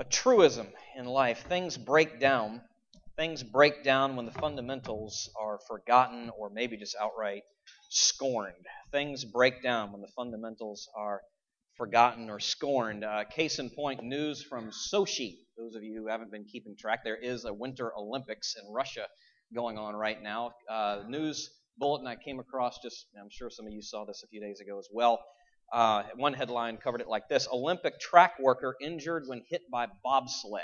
a truism in life. Things break down. Things break down when the fundamentals are forgotten or maybe just outright scorned. Things break down when the fundamentals are forgotten or scorned. Uh, case in point, news from Sochi. Those of you who haven't been keeping track, there is a Winter Olympics in Russia going on right now. Uh, news bulletin I came across just, I'm sure some of you saw this a few days ago as well. Uh, one headline covered it like this Olympic track worker injured when hit by bobsled.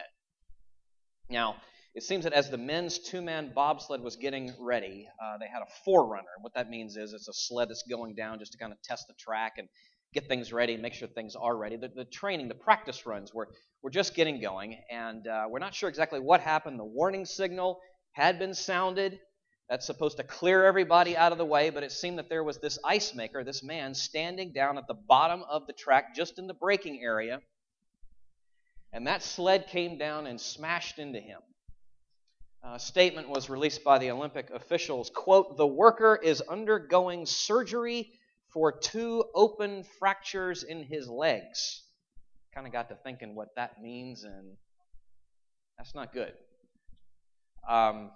Now, it seems that as the men's two man bobsled was getting ready, uh, they had a forerunner. What that means is it's a sled that's going down just to kind of test the track and get things ready and make sure things are ready. The, the training, the practice runs were, were just getting going, and uh, we're not sure exactly what happened. The warning signal had been sounded. That's supposed to clear everybody out of the way, but it seemed that there was this ice maker, this man, standing down at the bottom of the track, just in the braking area, and that sled came down and smashed into him. A statement was released by the Olympic officials, quote, the worker is undergoing surgery for two open fractures in his legs. Kind of got to thinking what that means, and that's not good. Um,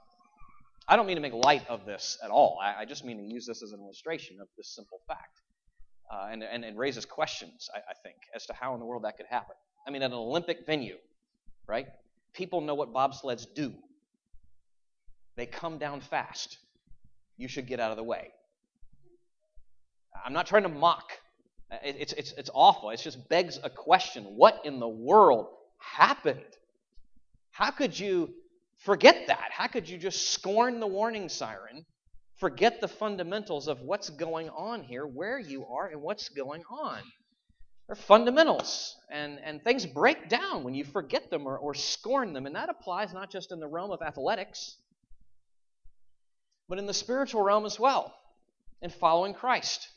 I don't mean to make light of this at all. I, I, just mean to use this as an illustration of this simple fact. Uh, and, and it raises questions, I, I think, as to how in the world that could happen. I mean, at an Olympic venue, right? People know what bobsleds do. They come down fast. You should get out of the way. I'm not trying to mock. It's, it's, it's awful. It just begs a question. What in the world happened? How could you forget that? How could you just scorn the warning siren, forget the fundamentals of what's going on here, where you are, and what's going on? They're fundamentals, and, and things break down when you forget them or, or scorn them, and that applies not just in the realm of athletics, but in the spiritual realm as well, in following Christ.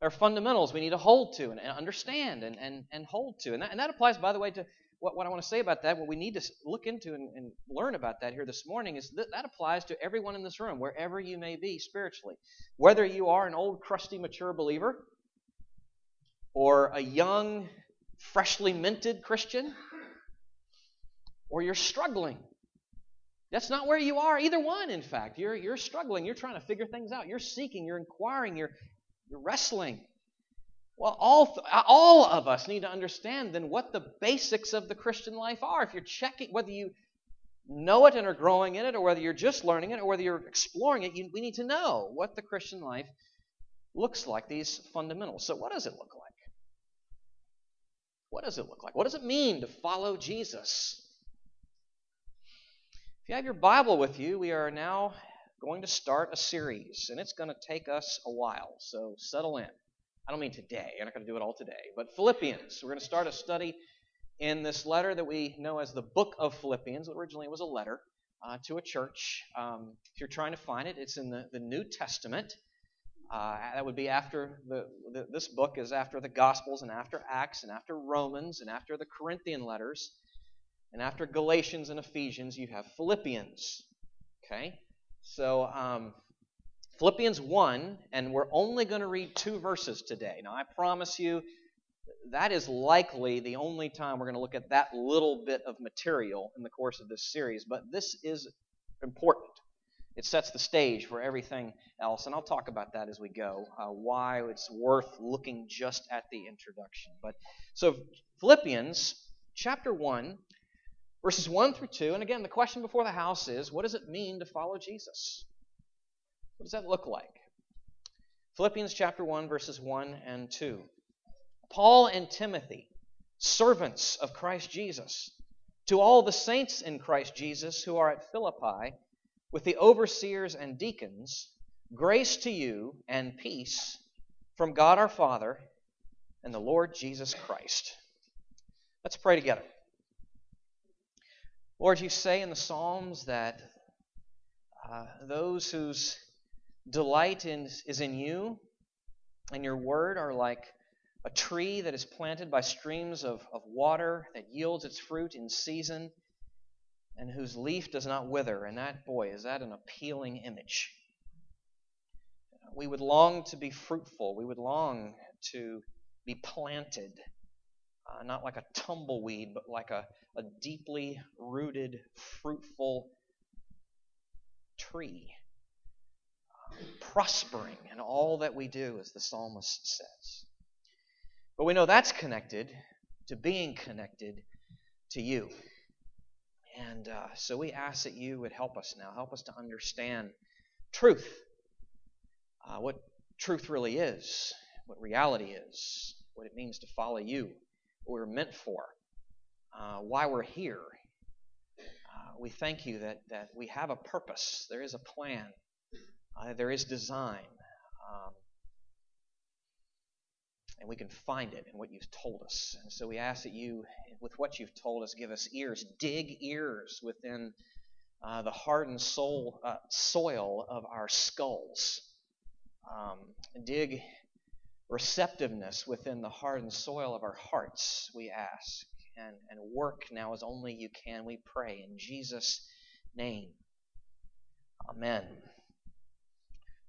There are fundamentals we need to hold to and, and understand and, and, and hold to. And that, and that applies, by the way, to what, what I want to say about that, what we need to look into and, and learn about that here this morning is that that applies to everyone in this room, wherever you may be spiritually. Whether you are an old, crusty, mature believer or a young, freshly minted Christian, or you're struggling. That's not where you are, either one, in fact. You're, you're struggling. You're trying to figure things out. You're seeking. You're inquiring. You're, you're wrestling. Well, all, all of us need to understand then what the basics of the Christian life are. If you're checking, whether you know it and are growing in it, or whether you're just learning it, or whether you're exploring it, you, we need to know what the Christian life looks like, these fundamentals. So, what does it look like? What does it look like? What does it mean to follow Jesus? If you have your Bible with you, we are now going to start a series, and it's going to take us a while, so settle in. I don't mean today, I'm not going to do it all today, but Philippians. We're going to start a study in this letter that we know as the book of Philippians. Originally, it was a letter uh, to a church. Um, if you're trying to find it, it's in the, the New Testament. Uh, that would be after the, the, this book is after the Gospels and after Acts and after Romans and after the Corinthian letters and after Galatians and Ephesians. You have Philippians. Okay, so, um, Philippians 1, and we're only going to read two verses today. Now, I promise you, that is likely the only time we're going to look at that little bit of material in the course of this series, but this is important. It sets the stage for everything else, and I'll talk about that as we go, uh, why it's worth looking just at the introduction. But so, Philippians chapter 1, verses 1 through 2. And again, the question before the house is what does it mean to follow Jesus? What does that look like? Philippians chapter 1, verses 1 and 2. Paul and Timothy, servants of Christ Jesus, to all the saints in Christ Jesus who are at Philippi, with the overseers and deacons, grace to you and peace from God our Father and the Lord Jesus Christ. Let's pray together. Lord, you say in the Psalms that uh, those whose delight in, is in you and your word are like a tree that is planted by streams of, of water that yields its fruit in season and whose leaf does not wither. And that, boy, is that an appealing image. We would long to be fruitful. We would long to be planted uh, not like a tumbleweed, but like a, a deeply rooted, fruitful tree, prospering in all that we do, as the psalmist says. But we know that's connected to being connected to you. And uh, so we ask that you would help us now, help us to understand truth, uh, what truth really is, what reality is, what it means to follow you, what we're meant for, uh, why we're here. Uh, we thank you that, that we have a purpose, there is a plan, uh, there is design. Um, and we can find it in what you've told us. And so we ask that you, with what you've told us, give us ears, dig ears within uh, the hardened soul uh, soil of our skulls. Um, dig receptiveness within the hardened soil of our hearts, we ask. And, and work now as only you can, we pray. In Jesus' name. Amen.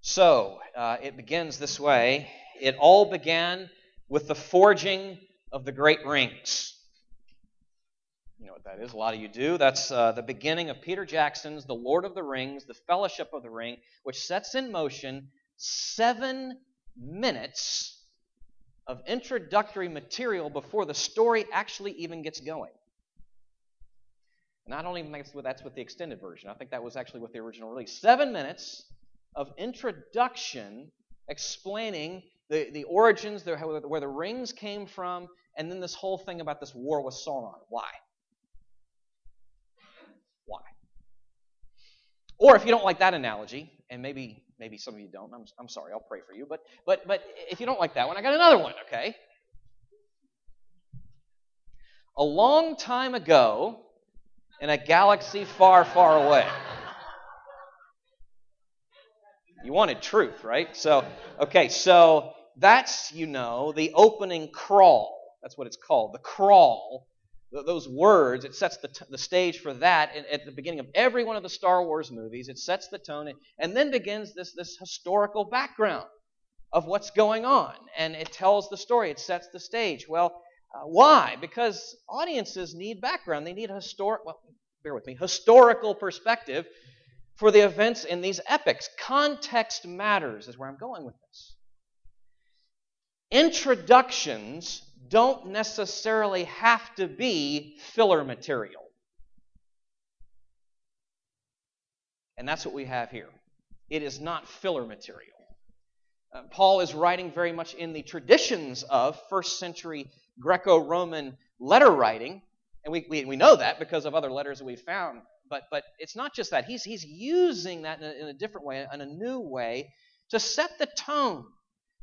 So, uh, it begins this way. It all began with the forging of the great rings. You know what that is? A lot of you do. That's uh, the beginning of Peter Jackson's The Lord of the Rings, The Fellowship of the Ring, which sets in motion seven minutes of introductory material before the story actually even gets going. And I don't even think that's with the extended version. I think that was actually with the original release. Seven minutes of introduction explaining the, the origins, the, where the rings came from, and then this whole thing about this war with Sauron. Why? Why? Or if you don't like that analogy, and maybe maybe some of you don't, I'm, I'm sorry, I'll pray for you, but but but if you don't like that one, I got another one, okay? A long time ago, in a galaxy far, far away. You wanted truth, right? So, okay, so that's, you know, the opening crawl. That's what it's called, the crawl. Those words, it sets the, t- the stage for that at the beginning of every one of the Star Wars movies. It sets the tone, and then begins this, this historical background of what's going on. And it tells the story, it sets the stage. Well, uh, why? Because audiences need background. They need a historic, well, bear with me, historical perspective for the events in these epics. Context matters, is where I'm going with this introductions don't necessarily have to be filler material. And that's what we have here. It is not filler material. Uh, Paul is writing very much in the traditions of first century Greco Roman letter writing. And we, we, we, know that because of other letters that we've found. But, but it's not just that. He's, he's using that in a, in a different way, in a new way, to set the tone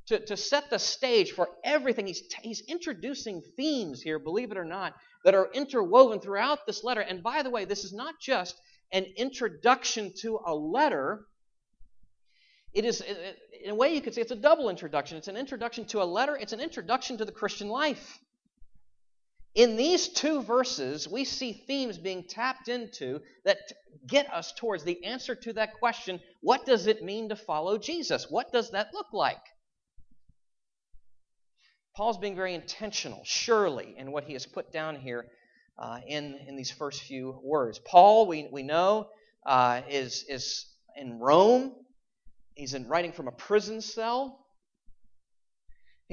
to, to set the stage for everything. He's, he's introducing themes here, believe it or not, that are interwoven throughout this letter. And by the way, this is not just an introduction to a letter. It is, in a way, you could say it's a double introduction. It's an introduction to a letter, it's an introduction to the Christian life. In these two verses, we see themes being tapped into that get us towards the answer to that question what does it mean to follow Jesus? What does that look like? Paul's being very intentional, surely, in what he has put down here uh, in, in these first few words. Paul, we, we know, uh, is, is in Rome. He's in writing from a prison cell.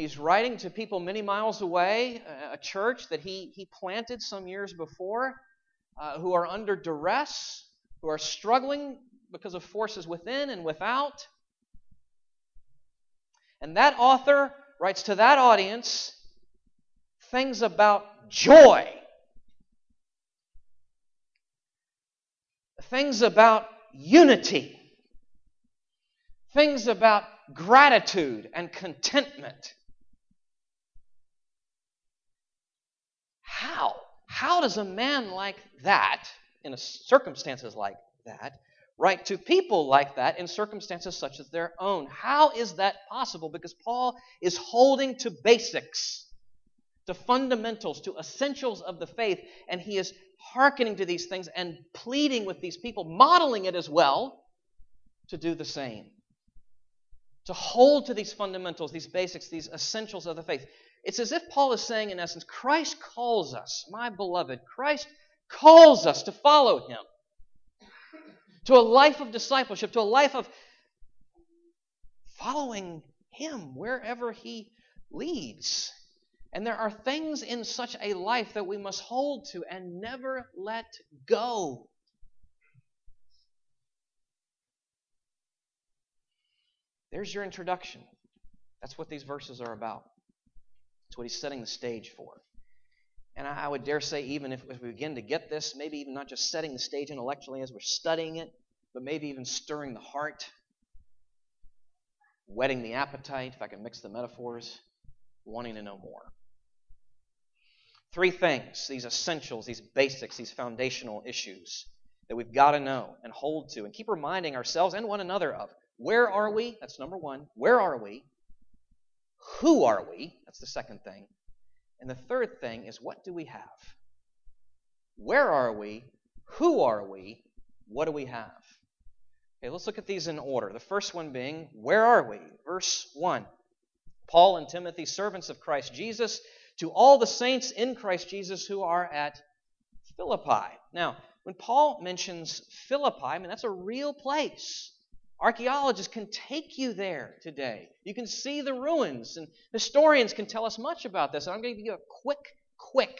He's writing to people many miles away, a church that he, he planted some years before, uh, who are under duress, who are struggling because of forces within and without. And that author writes to that audience things about joy, things about unity, things about gratitude and contentment. How? How does a man like that, in circumstances like that, write to people like that in circumstances such as their own. How is that possible? Because Paul is holding to basics, to fundamentals, to essentials of the faith, and he is hearkening to these things and pleading with these people, modeling it as well, to do the same. To hold to these fundamentals, these basics, these essentials of the faith. It's as if Paul is saying, in essence, Christ calls us, my beloved, Christ calls us to follow him, to a life of discipleship, to a life of following him wherever he leads. And there are things in such a life that we must hold to and never let go. There's your introduction. That's what these verses are about. That's what he's setting the stage for. And I would dare say, even if, we begin to get this, maybe even not just setting the stage intellectually as we're studying it, but maybe even stirring the heart, whetting the appetite, if I can mix the metaphors, wanting to know more. Three things, these essentials, these basics, these foundational issues that we've got to know and hold to and keep reminding ourselves and one another of. Where are we? That's number one. Where are we? Who are we? That's the second thing. And the third thing is what do we have? Where are we? Who are we? What do we have? Okay, let's look at these in order. The first one being, where are we? Verse 1. Paul and Timothy, servants of Christ Jesus, to all the saints in Christ Jesus who are at Philippi. Now, when Paul mentions Philippi, I mean, that's a real place. Archaeologists can take you there today. You can see the ruins, and historians can tell us much about this. And I'm going to give you a quick, quick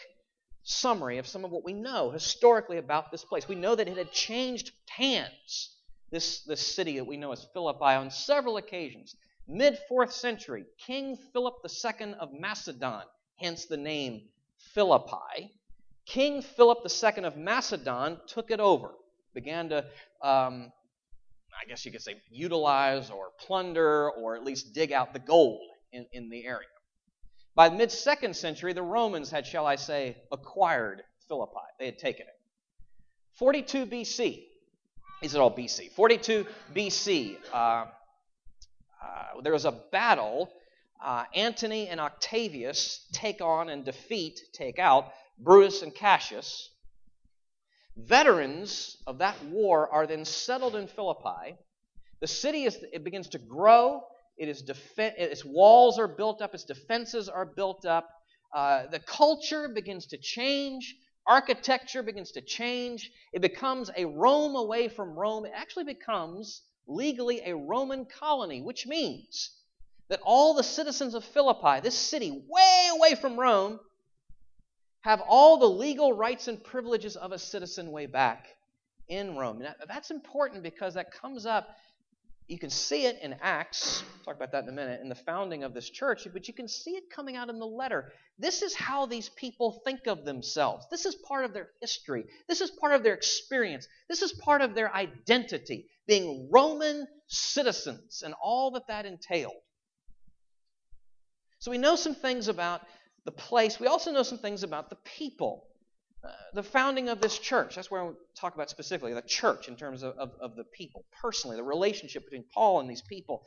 summary of some of what we know historically about this place. We know that it had changed hands, this, this city that we know as Philippi, on several occasions. Mid 4th century, King Philip II of Macedon, hence the name Philippi. King Philip II of Macedon took it over, began to um, I guess you could say, utilize or plunder or at least dig out the gold in, in the area. By the mid second century, the Romans had, shall I say, acquired Philippi. They had taken it. 42 BC, is it all BC? 42 BC, uh, uh, there was a battle. Uh, Antony and Octavius take on and defeat, take out Brutus and Cassius. Veterans of that war are then settled in Philippi. The city is, it begins to grow. It is defen- its walls are built up. Its defenses are built up. Uh, the culture begins to change. Architecture begins to change. It becomes a Rome away from Rome. It actually becomes legally a Roman colony, which means that all the citizens of Philippi, this city way away from Rome, have all the legal rights and privileges of a citizen way back in Rome. Now, that's important because that comes up. You can see it in Acts, I'll talk about that in a minute, in the founding of this church, but you can see it coming out in the letter. This is how these people think of themselves. This is part of their history. This is part of their experience. This is part of their identity, being Roman citizens and all that that entailed. So we know some things about the place. We also know some things about the people. Uh, the founding of this church, that's where I talk about specifically, the church in terms of, of, of the people, personally, the relationship between Paul and these people.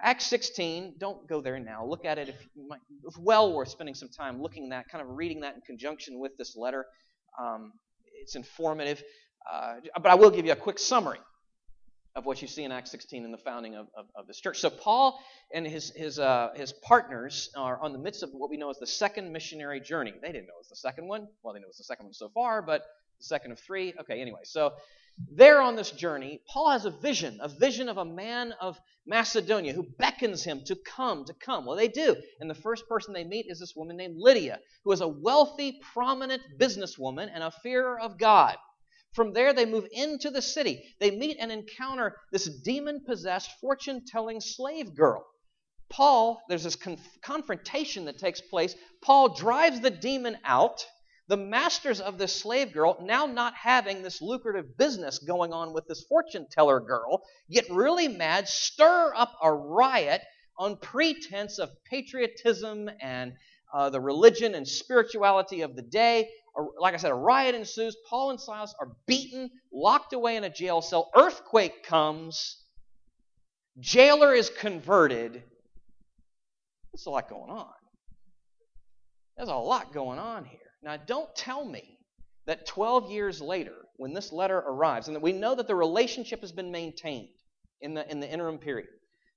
Acts 16, don't go there now. Look at it if might. It's well worth spending some time looking at that, kind of reading that in conjunction with this letter. Um, it's informative. Uh, but I will give you a quick summary of what you see in Acts 16 in the founding of, of, of this church. So Paul and his his uh, his partners are on the midst of what we know as the second missionary journey. They didn't know it was the second one. Well, they know it's the second one so far, but the second of three. Okay, anyway, so they're on this journey. Paul has a vision, a vision of a man of Macedonia who beckons him to come, to come. Well, they do. And the first person they meet is this woman named Lydia, who is a wealthy, prominent businesswoman and a fearer of God. From there, they move into the city. They meet and encounter this demon possessed, fortune telling slave girl. Paul, there's this conf- confrontation that takes place. Paul drives the demon out. The masters of this slave girl, now not having this lucrative business going on with this fortune teller girl, get really mad, stir up a riot on pretense of patriotism and uh, the religion and spirituality of the day like I said, a riot ensues. Paul and Silas are beaten, locked away in a jail cell. Earthquake comes. Jailer is converted. There's a lot going on. There's a lot going on here. Now, don't tell me that 12 years later, when this letter arrives, and that we know that the relationship has been maintained in the, in the interim period,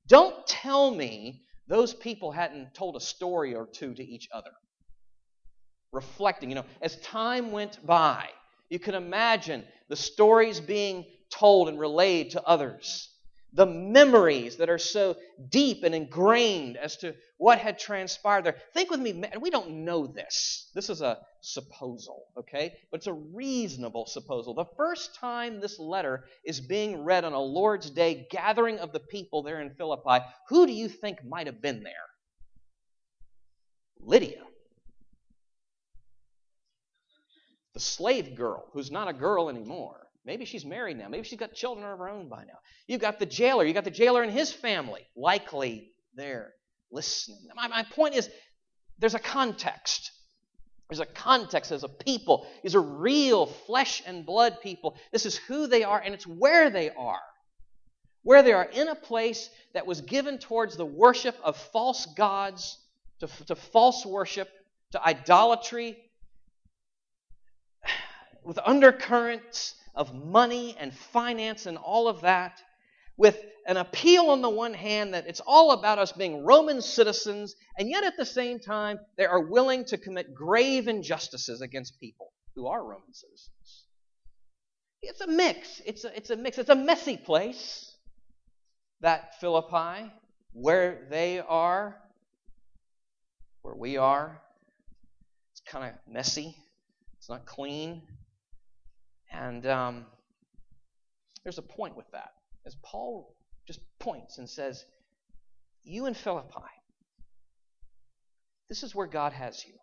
don't tell me those people hadn't told a story or two to each other. Reflecting, you know, as time went by, you can imagine the stories being told and relayed to others the memories that are so deep and ingrained as to what had transpired there. Think with me, and we don't know this. This is a supposal, okay? But it's a reasonable supposal. The first time this letter is being read on a Lord's Day gathering of the people there in Philippi, who do you think might have been there? Lydia. The slave girl, who's not a girl anymore. Maybe she's married now. Maybe she's got children of her own by now. You've got the jailer. You've got the jailer and his family, likely there listening. My, my point is there's a context. There's a context as a people. These are real flesh and blood people. This is who they are, and it's where they are. Where they are in a place that was given towards the worship of false gods, to, to false worship, to idolatry, with undercurrents of money and finance and all of that, with an appeal on the one hand that it's all about us being Roman citizens, and yet at the same time, they are willing to commit grave injustices against people who are Roman citizens. It's a mix. It's a, it's a mix. It's a messy place, that Philippi, where they are, where we are. It's kind of messy. It's not clean. And um, there's a point with that. As Paul just points and says, You in Philippi, this is where God has you.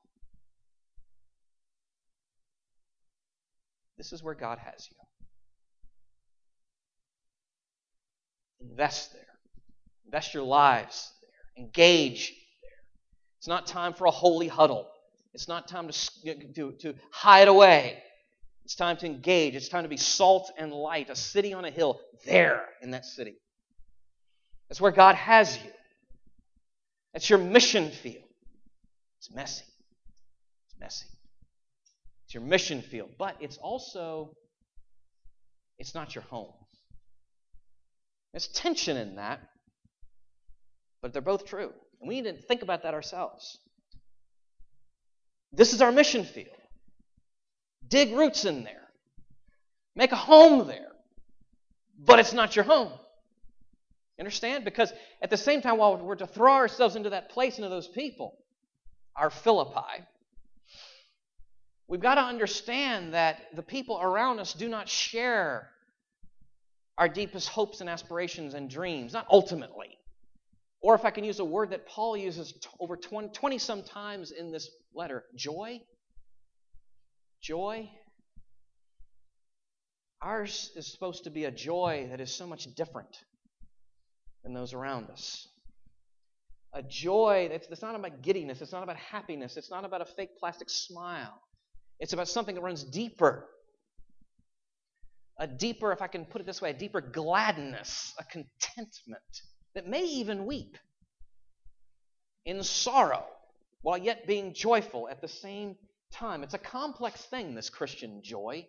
This is where God has you. Invest there. Invest your lives there. Engage there. It's not time for a holy huddle. It's not time to, to, to hide away. It's time to engage. It's time to be salt and light, a city on a hill, there in that city. That's where God has you. That's your mission field. It's messy. It's messy. It's your mission field, but it's also it's not your home. There's tension in that, but they're both true. And we need to think about that ourselves. This is our mission field. Dig roots in there. Make a home there. But it's not your home. Understand? Because at the same time, while we're to throw ourselves into that place, into those people, our Philippi, we've got to understand that the people around us do not share our deepest hopes and aspirations and dreams, not ultimately. Or if I can use a word that Paul uses over 20, 20 some times in this letter, joy joy. Ours is supposed to be a joy that is so much different than those around us. A joy that's, not about giddiness, it's not about happiness, it's not about a fake plastic smile. It's about something that runs deeper. A deeper, if I can put it this way, a deeper gladness, a contentment that may even weep in sorrow while yet being joyful at the same time. It's a complex thing, this Christian joy.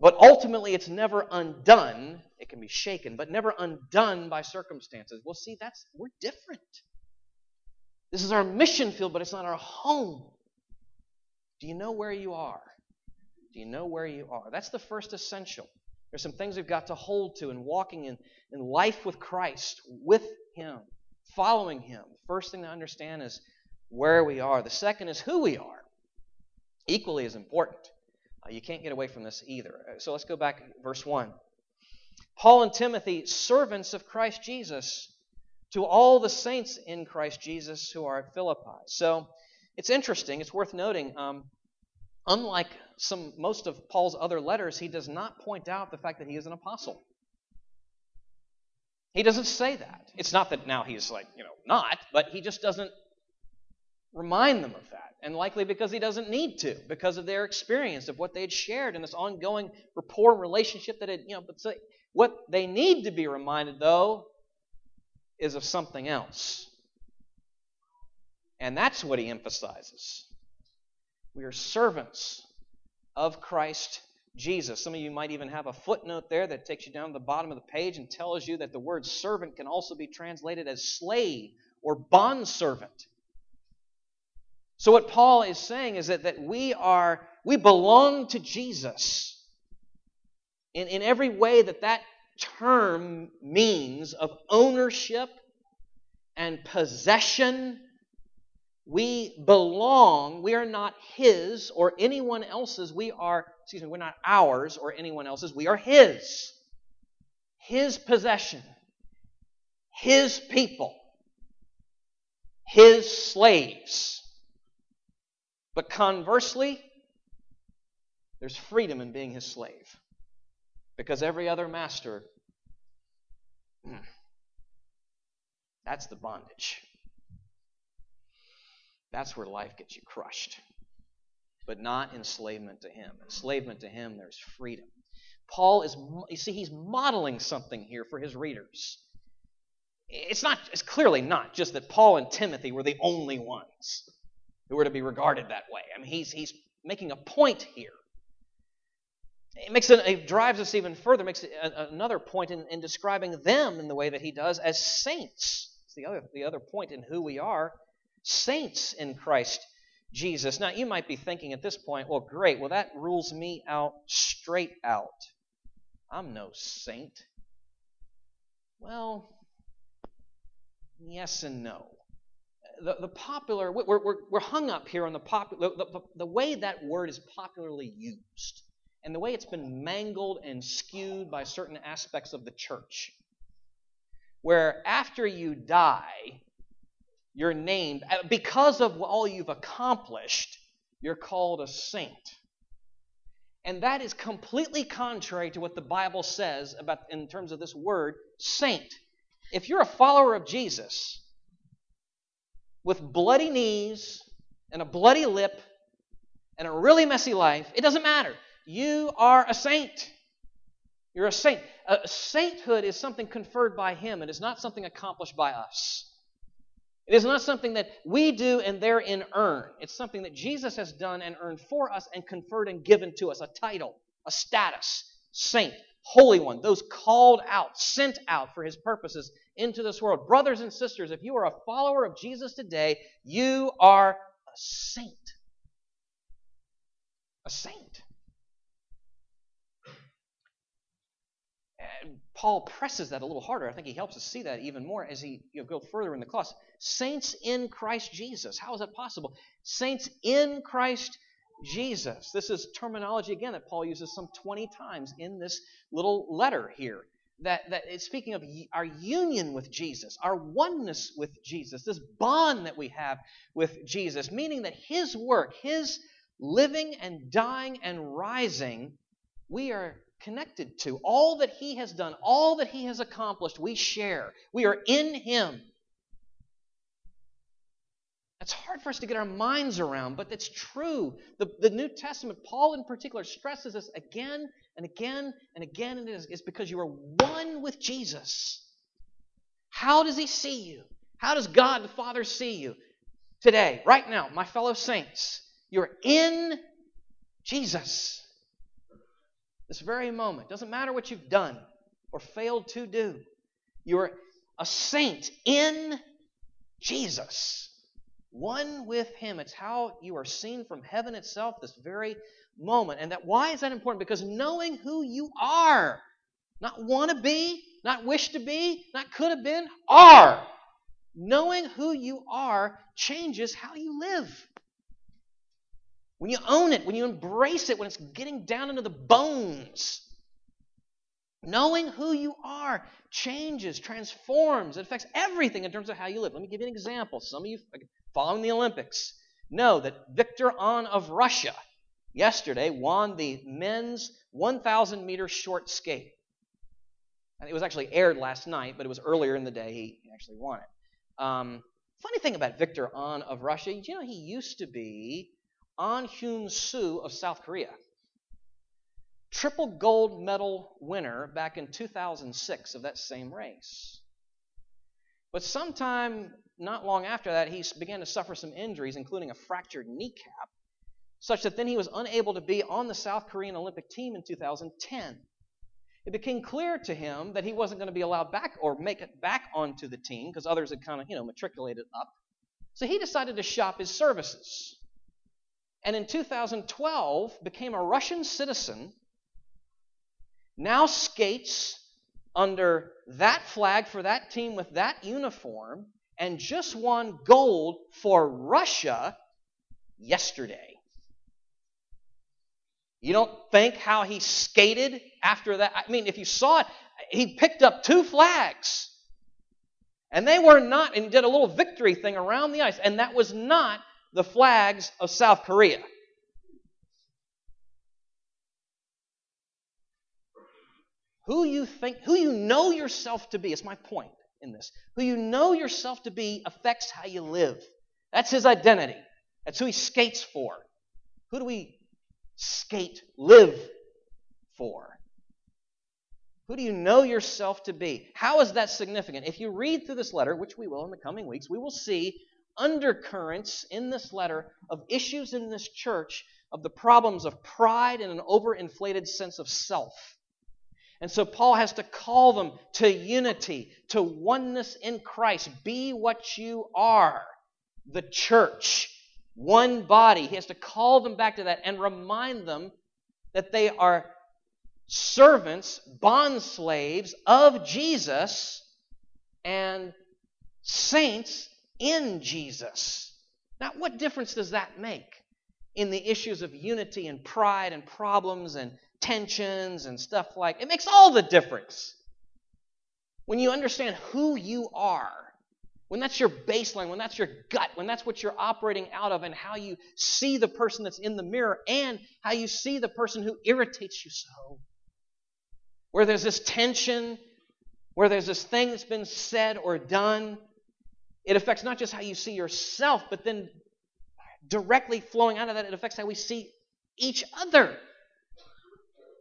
But ultimately, it's never undone. It can be shaken, but never undone by circumstances. Well, see, that's we're different. This is our mission field, but it's not our home. Do you know where you are? Do you know where you are? That's the first essential. There's some things we've got to hold to in walking in, in life with Christ, with Him, following Him. The first thing to understand is where we are. The second is who we are. Equally as important. Uh, you can't get away from this either. Uh, so let's go back verse 1. Paul and Timothy, servants of Christ Jesus, to all the saints in Christ Jesus who are at Philippi. So it's interesting, it's worth noting. Um, unlike some most of Paul's other letters, he does not point out the fact that he is an apostle. He doesn't say that. It's not that now he's like, you know, not, but he just doesn't remind them of that. And likely because he doesn't need to, because of their experience of what they had shared in this ongoing rapport and relationship that had, you know, but so what they need to be reminded, though, is of something else. And that's what he emphasizes. We are servants of Christ Jesus. Some of you might even have a footnote there that takes you down to the bottom of the page and tells you that the word servant can also be translated as slave or bondservant. So what Paul is saying is that, that we are we belong to Jesus. In, in every way that that term means of ownership and possession we belong. We are not His or anyone else's. We are, excuse me, we're not ours or anyone else's. We are His. His possession. His people. His slaves. But conversely, there's freedom in being His slave. Because every other master, that's the bondage. That's where life gets you crushed. But not enslavement to Him. Enslavement to Him, there's freedom. Paul is, you see, he's modeling something here for his readers. It's not, it's clearly not just that Paul and Timothy were the only ones who were to be regarded that way. I mean, he's, he's making a point here. It makes it, it drives us even further, makes a, another point in, in describing them in the way that he does as saints. It's the other, the other point in who we are saints in Christ Jesus. Now, you might be thinking at this point, well, great, well, that rules me out straight out. I'm no saint. Well, yes and no. The, the popular, we're, we're, we're hung up here on the, popular, the, the, the way that word is popularly used and the way it's been mangled and skewed by certain aspects of the church. Where after you die, you're named, uh, because of all you've accomplished, you're called a saint. And that is completely contrary to what the Bible says about in terms of this word saint. If you're a follower of Jesus with bloody knees and a bloody lip and a really messy life, it doesn't matter. You are a saint. You're a saint. A sainthood is something conferred by Him, it is not something accomplished by us. It is not something that we do and therein earn. It's something that Jesus has done and earned for us and conferred and given to us a title, a status, saint, holy one, those called out, sent out for his purposes into this world. Brothers and sisters, if you are a follower of Jesus today, you are a saint. A saint. Paul presses that a little harder. I think he helps us see that even more as he you know, go further in the clause. Saints in Christ Jesus. How is that possible? Saints in Christ Jesus. This is terminology again that Paul uses some 20 times in this little letter here. That, that is speaking of our union with Jesus, our oneness with Jesus, this bond that we have with Jesus, meaning that His work, His living and dying and rising, we are connected to. All that He has done, all that He has accomplished, we share. We are in Him. That's hard for us to get our minds around, but it's true. The, the New Testament, Paul in particular, stresses this again and again and again, and it is it's because you are one with Jesus. How does He see you? How does God the Father see you today, right now, my fellow saints? You're in Jesus. This very moment. Doesn't matter what you've done or failed to do. You're a saint in Jesus. One with Him. It's how you are seen from heaven itself this very moment. And that why is that important? Because knowing who you are, not want to be, not wish to be, not could have been, are. Knowing who you are changes how you live. When you own it, when you embrace it, when it's getting down into the bones, knowing who you are changes, transforms, it affects everything in terms of how you live. Let me give you an example. Some of you following the Olympics know that Viktor An of Russia yesterday won the men's 1,000 meter short skate. It was actually aired last night, but it was earlier in the day he actually won it. Um, funny thing about Viktor An of Russia, you know, he used to be Ahn Hyun-soo of South Korea. Triple gold medal winner back in 2006 of that same race. But sometime not long after that, he began to suffer some injuries, including a fractured kneecap. such that then he was unable to be on the South Korean Olympic team in 2010. It became clear to him that he wasn't going to be allowed back or make it back onto the team because others had kind of, you know, matriculated up. So he decided to shop his services. And in 2012 became a Russian citizen, now skates under that flag for that team with that uniform, and just won gold for Russia yesterday. You don't think how he skated after that? I mean, if you saw it, he picked up two flags. And they were not, and did a little victory thing around the ice, and that was not the flags of South Korea. Who you think, who you know yourself to be, is my point in this. Who you know yourself to be affects how you live. That's his identity. That's who he skates for. Who do we skate, live for? Who do you know yourself to be? How is that significant? If you read through this letter, which we will in the coming weeks, we will see undercurrents in this letter of issues in this church of the problems of pride and an overinflated sense of self. And so Paul has to call them to unity, to oneness in Christ. Be what you are, the church, one body. He has to call them back to that and remind them that they are servants, bond slaves of Jesus, and saints in Jesus. Now, what difference does that make in the issues of unity and pride and problems and tensions and stuff like it makes all the difference. When you understand who you are when that's your baseline when that's your gut when that's what you're operating out of and how you see the person that's in the mirror and how you see the person who irritates you so. Where there's this tension where there's this thing that's been said or done it affects not just how you see yourself but then directly flowing out of that it affects how we see each other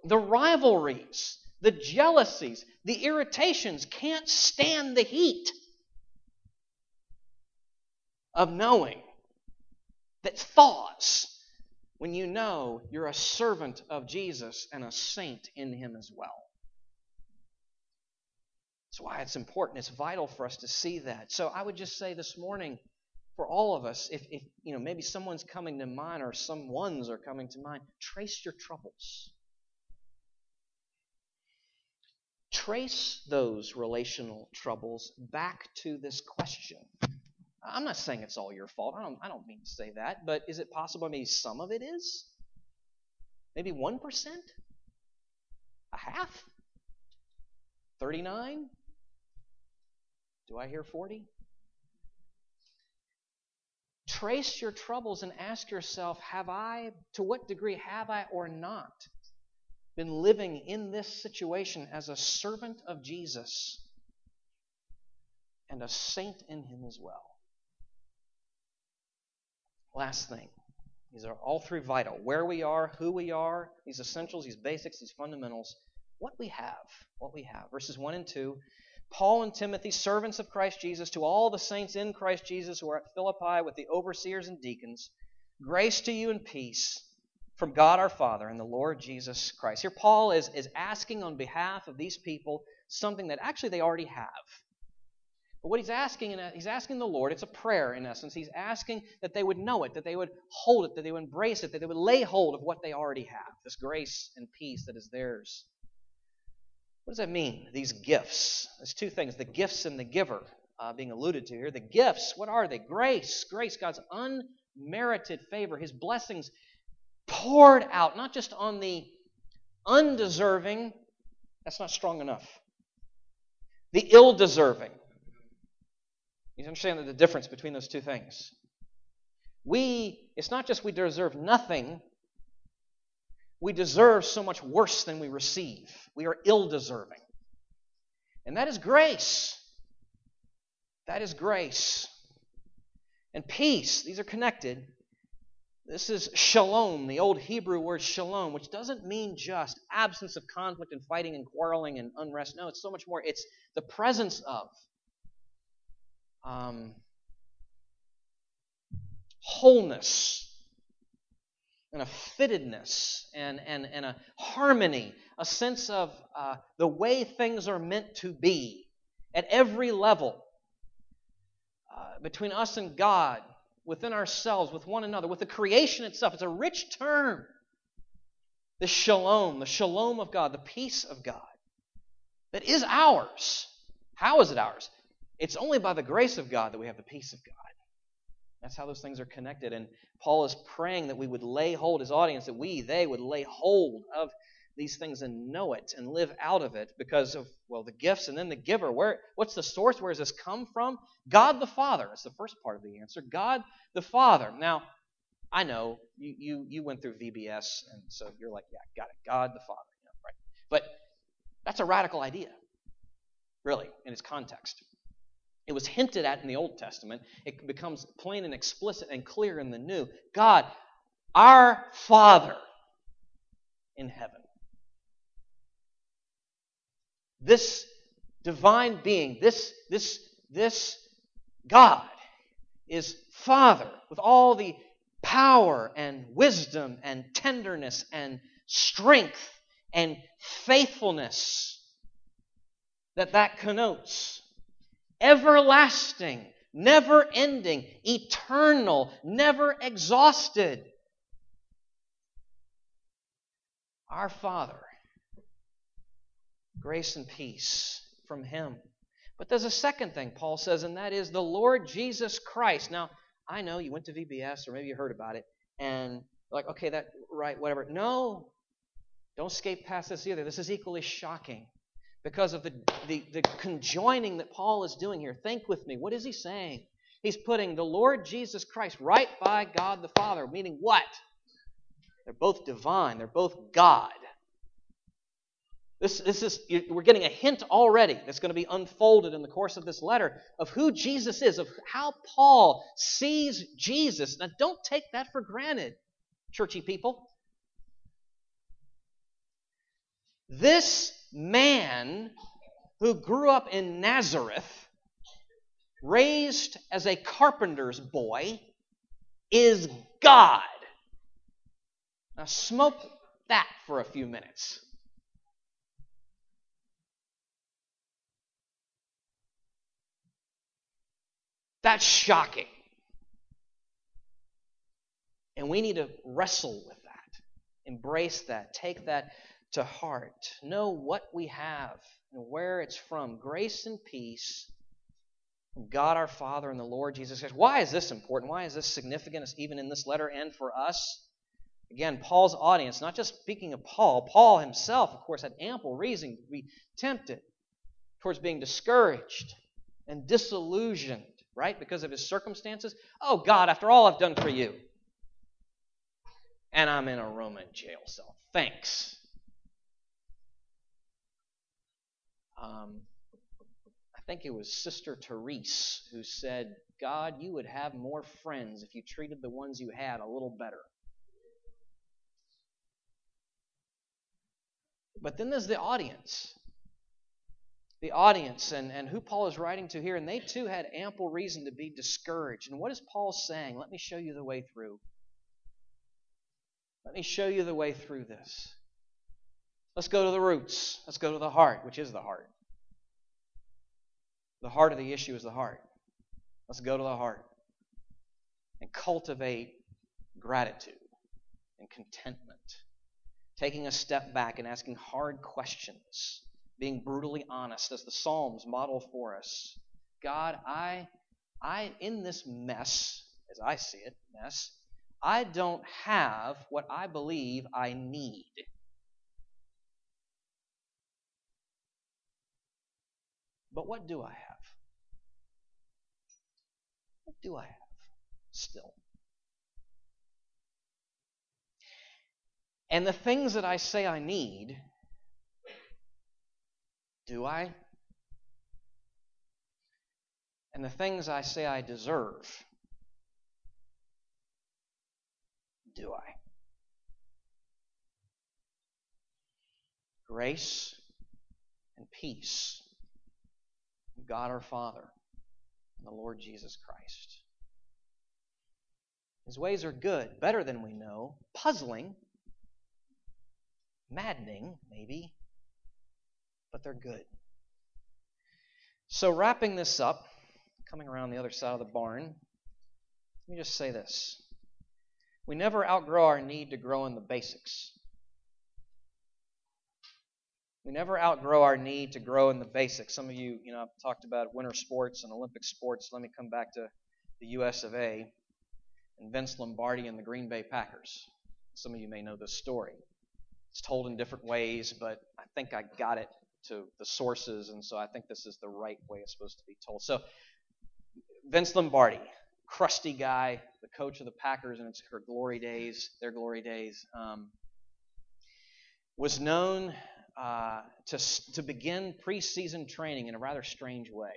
the rivalries, the jealousies, the irritations can't stand the heat of knowing that thaws when you know you're a servant of Jesus and a saint in Him as well. That's why it's important. It's vital for us to see that. So I would just say this morning, for all of us, if, if you know maybe someone's coming to mind or some ones are coming to mind, trace your troubles. Trace those relational troubles back to this question. I'm not saying it's all your fault. I don't, I don't mean to say that, but is it possible maybe some of it is? Maybe 1%? A half? 39? Do I hear 40? Trace your troubles and ask yourself, have I, to what degree have I or not been living in this situation as a servant of Jesus and a saint in Him as well. Last thing. These are all three vital. Where we are, who we are, these essentials, these basics, these fundamentals, what we have. What we have. Verses 1 and 2. Paul and Timothy, servants of Christ Jesus, to all the saints in Christ Jesus who are at Philippi with the overseers and deacons, grace to you and peace from God our Father and the Lord Jesus Christ. Here, Paul is, is asking on behalf of these people something that actually they already have. But what he's asking, he's asking the Lord, it's a prayer in essence. He's asking that they would know it, that they would hold it, that they would embrace it, that they would lay hold of what they already have this grace and peace that is theirs. What does that mean, these gifts? There's two things the gifts and the giver uh, being alluded to here. The gifts, what are they? Grace, grace, God's unmerited favor, His blessings poured out, not just on the undeserving, that's not strong enough. The ill deserving. You understand the difference between those two things. We, it's not just we deserve nothing, we deserve so much worse than we receive. We are ill deserving. And that is grace. That is grace. And peace, these are connected. This is shalom, the old Hebrew word shalom, which doesn't mean just absence of conflict and fighting and quarreling and unrest. No, it's so much more. It's the presence of um, wholeness, and a fittedness and, and, and a harmony, a sense of uh, the way things are meant to be at every level uh, between us and God, within ourselves, with one another, with the creation itself. It's a rich term. The shalom, the shalom of God, the peace of God that is ours. How is it ours? It's only by the grace of God that we have the peace of God. That's how those things are connected. And Paul is praying that we would lay hold, his audience, that we, they would lay hold of these things and know it and live out of it because of, well, the gifts and then the giver. Where, what's the source? Where does this come from? God the Father. That's the first part of the answer. God the Father. Now, I know you, you, you went through VBS, and so you're like, yeah, got it. God the Father. Right. But that's a radical idea, really, in its context. It was hinted at in the Old Testament. It becomes plain and explicit and clear in the New. God, our Father in heaven. This divine being, this, this, this God is Father with all the power and wisdom and tenderness and strength and faithfulness that that connotes everlasting, never ending, eternal, never exhausted. Our Father, grace and peace from Him. But there's a second thing Paul says, and that is the Lord Jesus Christ. Now, I know you went to VBS or maybe you heard about it, and like, okay, that right, whatever. No, don't skate past this either. This is equally shocking because of the, the, the conjoining that Paul is doing here. Think with me. What is he saying? He's putting the Lord Jesus Christ right by God the Father, meaning what? They're both divine, they're both God. This, this is, we're getting a hint already that's going to be unfolded in the course of this letter of who Jesus is, of how Paul sees Jesus. Now, don't take that for granted, churchy people. This man who grew up in Nazareth, raised as a carpenter's boy, is God. Now, smoke that for a few minutes. That's shocking. And we need to wrestle with that, embrace that, take that to heart. Know what we have and where it's from. Grace and peace from God our Father and the Lord Jesus Christ. Why is this important? Why is this significant, even in this letter and for us? Again, Paul's audience, not just speaking of Paul, Paul himself, of course, had ample reason to be tempted towards being discouraged and disillusioned, right? Because of his circumstances. Oh, God, after all I've done for you. And I'm in a Roman jail cell. Thanks. Um, I think it was Sister Therese who said, God, you would have more friends if you treated the ones you had a little better. But then there's the audience. The audience and, and who Paul is writing to here, and they too had ample reason to be discouraged. And what is Paul saying? Let me show you the way through. Let me show you the way through this. Let's go to the roots. Let's go to the heart, which is the heart. The heart of the issue is the heart. Let's go to the heart and cultivate gratitude and contentment. Taking a step back and asking hard questions, being brutally honest as the Psalms model for us. God, I I in this mess, as I see it, mess, I don't have what I believe I need. But what do I have? What do I have still? And the things that I say I need, do I? And the things I say I deserve, do I? Grace and peace God our Father and the Lord Jesus Christ. His ways are good, better than we know, puzzling, maddening, maybe, but they're good. So, wrapping this up, coming around the other side of the barn, let me just say this. We never outgrow our need to grow in the basics. We never outgrow our need to grow in the basics. Some of you, you know, I've talked about winter sports and Olympic sports. Let me come back to the US of A and Vince Lombardi and the Green Bay Packers. Some of you may know this story. It's told in different ways, but I think I got it to the sources, and so I think this is the right way it's supposed to be told. So, Vince Lombardi, crusty guy, the coach of the Packers in its her glory days, their glory days, um, was known uh, to, to begin preseason training in a rather strange way.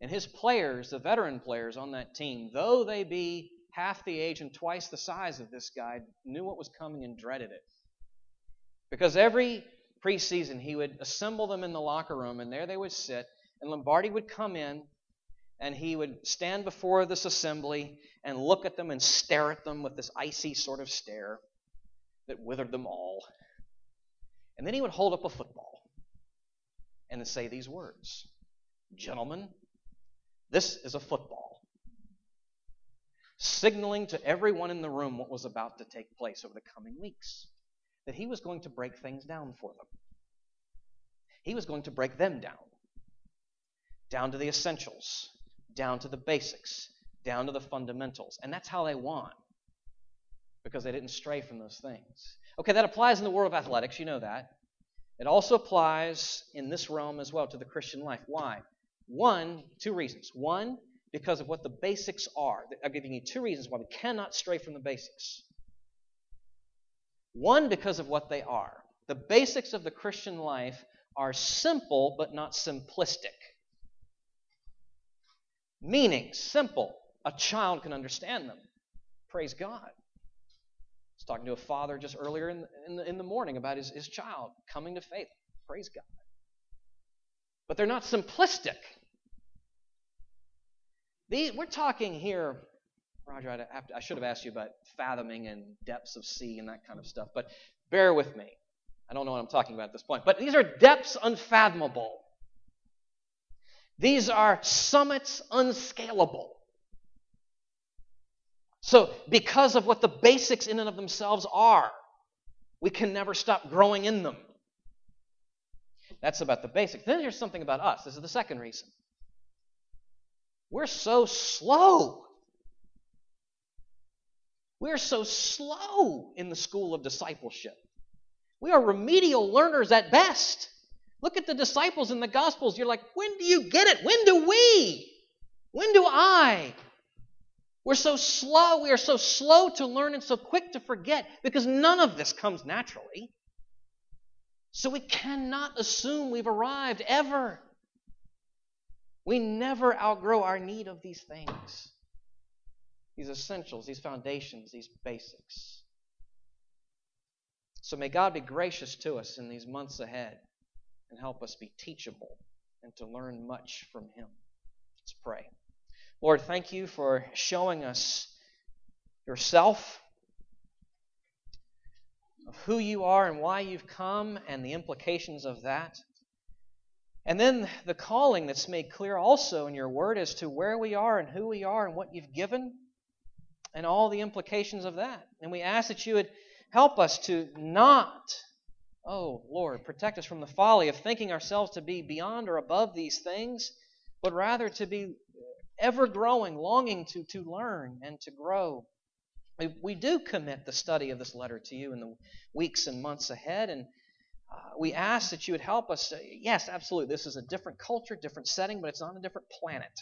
And his players, the veteran players on that team, though they be half the age and twice the size of this guy, knew what was coming and dreaded it. Because every preseason, he would assemble them in the locker room, and there they would sit, and Lombardi would come in, and he would stand before this assembly and look at them and stare at them with this icy sort of stare that withered them all. And then he would hold up a football and say these words Gentlemen, this is a football. Signaling to everyone in the room what was about to take place over the coming weeks. That he was going to break things down for them. He was going to break them down. Down to the essentials, down to the basics, down to the fundamentals. And that's how they won. Because they didn't stray from those things. Okay, that applies in the world of athletics, you know that. It also applies in this realm as well to the Christian life. Why? One, two reasons. One, because of what the basics are. I'm giving you two reasons why we cannot stray from the basics. One, because of what they are. The basics of the Christian life are simple but not simplistic. Meaning, simple. A child can understand them. Praise God I was talking to a father just earlier in, in, the, in the morning about his, his child coming to faith. Praise God. But they're not simplistic. These, we're talking here, Roger, I, I should have asked you about fathoming and depths of sea and that kind of stuff, but bear with me. I don't know what I'm talking about at this point. But these are depths unfathomable. These are summits unscalable. So, because of what the basics in and of themselves are, we can never stop growing in them. That's about the basics. Then there's something about us. This is the second reason. We're so slow. We're so slow in the school of discipleship. We are remedial learners at best. Look at the disciples in the Gospels. You're like, when do you get it? When do we? When do I? We're so slow, we are so slow to learn and so quick to forget because none of this comes naturally. So we cannot assume we've arrived ever. We never outgrow our need of these things these essentials, these foundations, these basics. So may God be gracious to us in these months ahead and help us be teachable and to learn much from Him. Let's pray. Lord, thank you for showing us yourself, of who you are and why you've come, and the implications of that. And then the calling that's made clear also in your word as to where we are and who we are and what you've given, and all the implications of that. And we ask that you would help us to not, oh Lord, protect us from the folly of thinking ourselves to be beyond or above these things, but rather to be ever growing, longing to, to learn and to grow. We, we do commit the study of this letter to you in the weeks and months ahead, and uh, we ask that you would help us. yes, absolutely, this is a different culture, different setting, but it's on a different planet.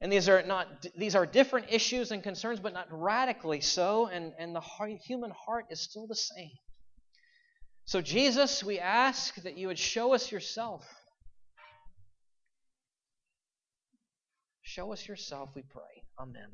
And these are not these are different issues and concerns, but not radically so. And, and the human heart is still the same. So, Jesus, we ask that you would show us yourself Show us yourself, we pray. Amen.